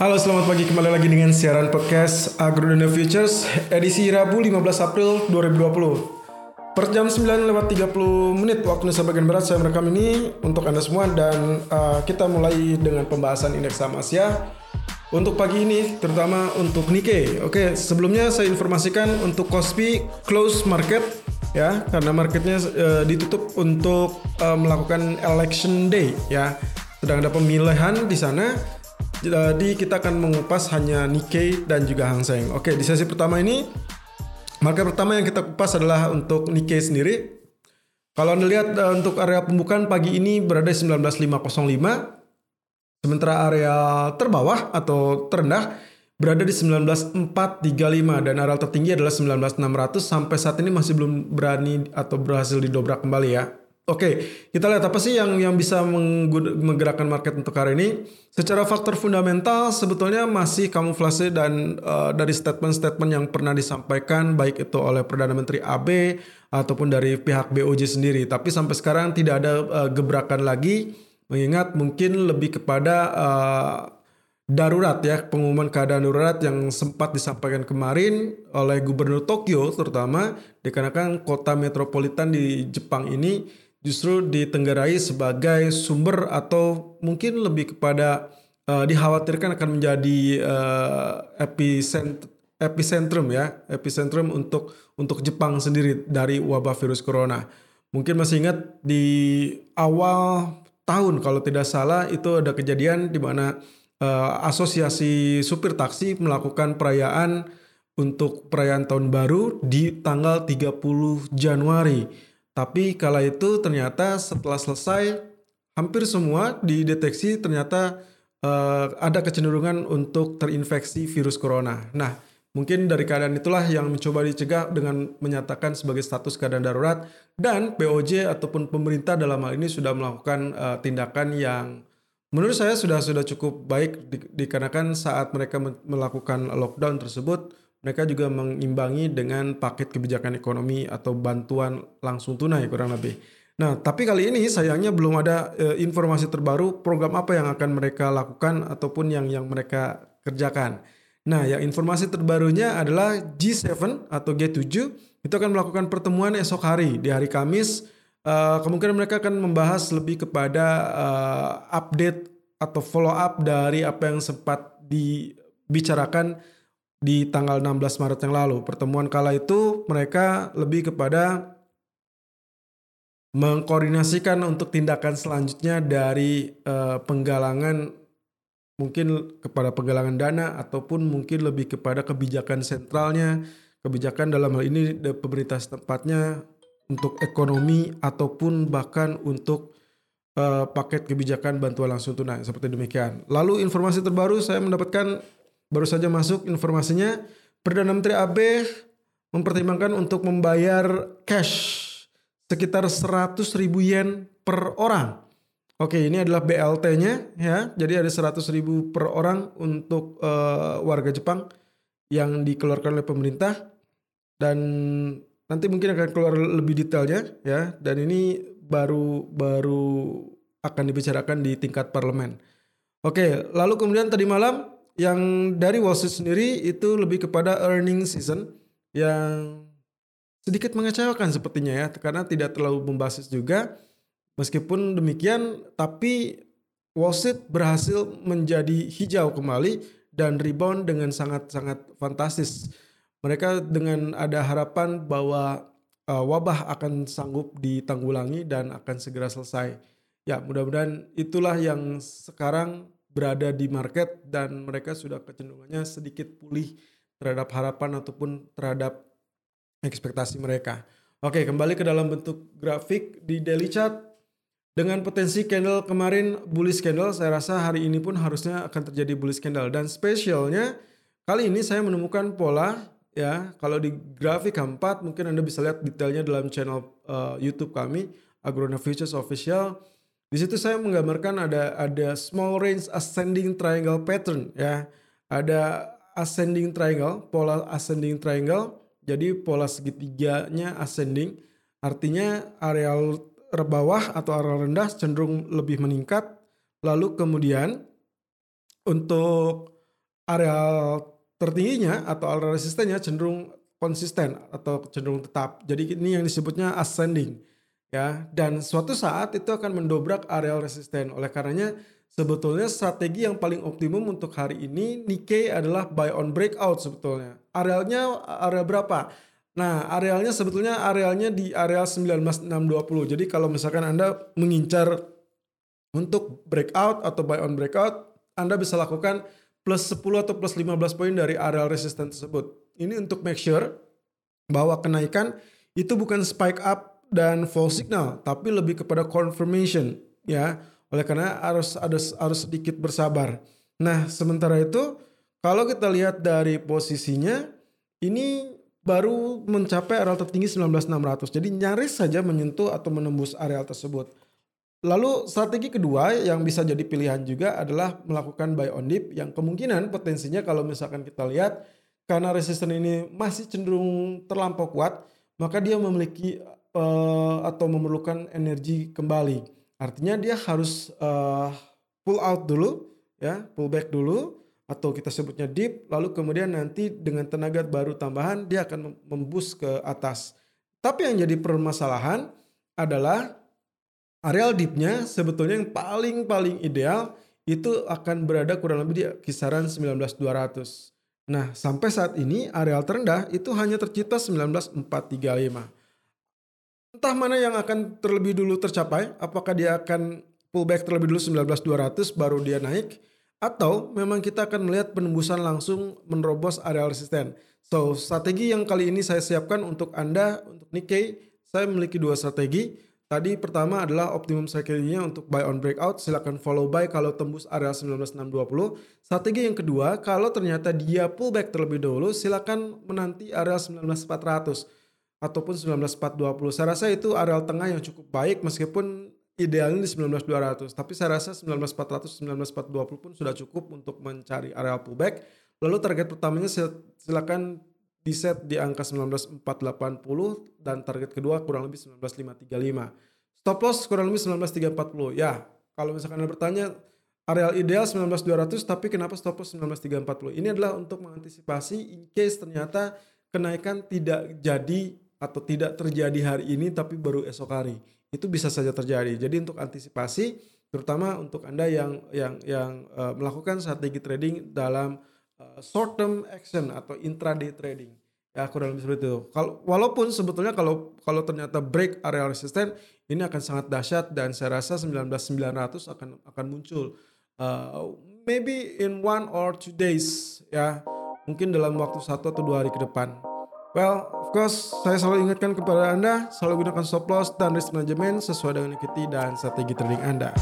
Halo selamat pagi. Kembali lagi dengan siaran podcast Agro Dunia Futures edisi Rabu 15 April 2020 Per jam 9 lewat 30 menit waktu Indonesia bagian Barat saya merekam ini untuk Anda semua dan uh, kita mulai dengan pembahasan indeks saham Asia untuk pagi ini terutama untuk Nikkei Oke sebelumnya saya informasikan untuk Kospi close market ya karena marketnya uh, ditutup untuk uh, melakukan election day ya. Sedang ada pemilihan di sana jadi kita akan mengupas hanya Nikkei dan juga Hang Seng. Oke, di sesi pertama ini market pertama yang kita kupas adalah untuk Nikkei sendiri. Kalau Anda lihat uh, untuk area pembukaan pagi ini berada di 19505, sementara area terbawah atau terendah berada di 19435 dan area tertinggi adalah 19600 sampai saat ini masih belum berani atau berhasil didobrak kembali ya. Oke, kita lihat apa sih yang yang bisa menggerakkan market untuk hari ini. Secara faktor fundamental sebetulnya masih kamuflase dan uh, dari statement-statement yang pernah disampaikan baik itu oleh Perdana Menteri AB ataupun dari pihak BOJ sendiri. Tapi sampai sekarang tidak ada uh, gebrakan lagi mengingat mungkin lebih kepada uh, darurat ya pengumuman keadaan darurat yang sempat disampaikan kemarin oleh Gubernur Tokyo terutama dikarenakan kota metropolitan di Jepang ini justru ditenggarai sebagai sumber atau mungkin lebih kepada uh, dikhawatirkan akan menjadi uh, epicent epicentrum ya, epicentrum untuk untuk Jepang sendiri dari wabah virus corona. Mungkin masih ingat di awal tahun kalau tidak salah itu ada kejadian di mana uh, asosiasi supir taksi melakukan perayaan untuk perayaan tahun baru di tanggal 30 Januari tapi kala itu ternyata setelah selesai hampir semua dideteksi ternyata uh, ada kecenderungan untuk terinfeksi virus corona. Nah, mungkin dari keadaan itulah yang mencoba dicegah dengan menyatakan sebagai status keadaan darurat dan POJ ataupun pemerintah dalam hal ini sudah melakukan uh, tindakan yang menurut saya sudah sudah cukup baik di, dikarenakan saat mereka melakukan lockdown tersebut mereka juga mengimbangi dengan paket kebijakan ekonomi atau bantuan langsung tunai kurang lebih. Nah, tapi kali ini sayangnya belum ada e, informasi terbaru program apa yang akan mereka lakukan ataupun yang yang mereka kerjakan. Nah, yang informasi terbarunya adalah G7 atau G7 itu akan melakukan pertemuan esok hari di hari Kamis. E, kemungkinan mereka akan membahas lebih kepada e, update atau follow up dari apa yang sempat dibicarakan di tanggal 16 Maret yang lalu. Pertemuan kala itu mereka lebih kepada mengkoordinasikan untuk tindakan selanjutnya dari uh, penggalangan mungkin kepada penggalangan dana ataupun mungkin lebih kepada kebijakan sentralnya, kebijakan dalam hal ini pemerintah setempatnya untuk ekonomi ataupun bahkan untuk uh, paket kebijakan bantuan langsung tunai seperti demikian. Lalu informasi terbaru saya mendapatkan Baru saja masuk informasinya, Perdana Menteri AB mempertimbangkan untuk membayar cash sekitar 100 ribu yen per orang. Oke, ini adalah BLT-nya ya. Jadi ada 100 ribu per orang untuk uh, warga Jepang yang dikeluarkan oleh pemerintah dan nanti mungkin akan keluar lebih detailnya ya. Dan ini baru baru akan dibicarakan di tingkat parlemen. Oke, lalu kemudian tadi malam yang dari Wall Street sendiri itu lebih kepada earning season yang sedikit mengecewakan sepertinya ya karena tidak terlalu membasis juga meskipun demikian tapi Wall Street berhasil menjadi hijau kembali dan rebound dengan sangat-sangat fantastis. Mereka dengan ada harapan bahwa uh, wabah akan sanggup ditanggulangi dan akan segera selesai. Ya, mudah-mudahan itulah yang sekarang berada di market dan mereka sudah kecenderungannya sedikit pulih terhadap harapan ataupun terhadap ekspektasi mereka. Oke, kembali ke dalam bentuk grafik di daily chart dengan potensi candle kemarin bullish candle, saya rasa hari ini pun harusnya akan terjadi bullish candle dan spesialnya kali ini saya menemukan pola ya. Kalau di grafik keempat mungkin Anda bisa lihat detailnya dalam channel uh, YouTube kami Agrona Futures Official di situ saya menggambarkan ada ada small range ascending triangle pattern ya. Ada ascending triangle, pola ascending triangle. Jadi pola segitiganya ascending. Artinya areal bawah atau area rendah cenderung lebih meningkat. Lalu kemudian untuk areal tertingginya atau area resistennya cenderung konsisten atau cenderung tetap. Jadi ini yang disebutnya ascending ya dan suatu saat itu akan mendobrak areal resisten. Oleh karenanya sebetulnya strategi yang paling optimum untuk hari ini Nikkei adalah buy on breakout sebetulnya. Arealnya area berapa? Nah, arealnya sebetulnya arealnya di areal 19620. Jadi kalau misalkan Anda mengincar untuk breakout atau buy on breakout, Anda bisa lakukan plus 10 atau plus 15 poin dari areal resisten tersebut. Ini untuk make sure bahwa kenaikan itu bukan spike up dan false signal, tapi lebih kepada confirmation ya. Oleh karena harus ada harus sedikit bersabar. Nah, sementara itu kalau kita lihat dari posisinya ini baru mencapai areal tertinggi 19600. Jadi nyaris saja menyentuh atau menembus areal tersebut. Lalu strategi kedua yang bisa jadi pilihan juga adalah melakukan buy on dip yang kemungkinan potensinya kalau misalkan kita lihat karena resisten ini masih cenderung terlampau kuat, maka dia memiliki uh, atau memerlukan energi kembali. Artinya dia harus uh, pull out dulu, ya, pull back dulu, atau kita sebutnya dip, lalu kemudian nanti dengan tenaga baru tambahan dia akan membus ke atas. Tapi yang jadi permasalahan adalah areal dipnya sebetulnya yang paling-paling ideal itu akan berada kurang lebih di kisaran 19200. Nah, sampai saat ini areal terendah itu hanya tercipta 19435. Entah mana yang akan terlebih dulu tercapai, apakah dia akan pullback terlebih dulu 19200 baru dia naik atau memang kita akan melihat penembusan langsung menerobos areal resisten. So, strategi yang kali ini saya siapkan untuk Anda untuk Nikkei, saya memiliki dua strategi. Tadi pertama adalah optimum strateginya untuk buy on breakout, silakan follow buy kalau tembus area 19620. Strategi yang kedua, kalau ternyata dia pullback terlebih dahulu, silakan menanti area 19400 ataupun 19420. Saya rasa itu area tengah yang cukup baik meskipun idealnya di 19200, tapi saya rasa 19400 19420 pun sudah cukup untuk mencari area pullback. Lalu target pertamanya silakan di set di angka 19480 dan target kedua kurang lebih 19535. Stop loss kurang lebih 19340. Ya, kalau misalkan Anda bertanya areal ideal 19200 tapi kenapa stop loss 19340? Ini adalah untuk mengantisipasi in case ternyata kenaikan tidak jadi atau tidak terjadi hari ini tapi baru esok hari. Itu bisa saja terjadi. Jadi untuk antisipasi terutama untuk Anda yang yang yang uh, melakukan strategi trading dalam Eh, short term action atau intraday trading. Ya kurang lebih seperti itu. Kalau walaupun sebetulnya kalau kalau ternyata break area resisten ini akan sangat dahsyat dan saya rasa 19900 akan akan muncul uh, maybe in one or two days ya mungkin dalam waktu satu atau dua hari ke depan. Well, of course, saya selalu ingatkan kepada Anda, selalu gunakan stop loss dan risk management sesuai dengan equity dan strategi trading Anda.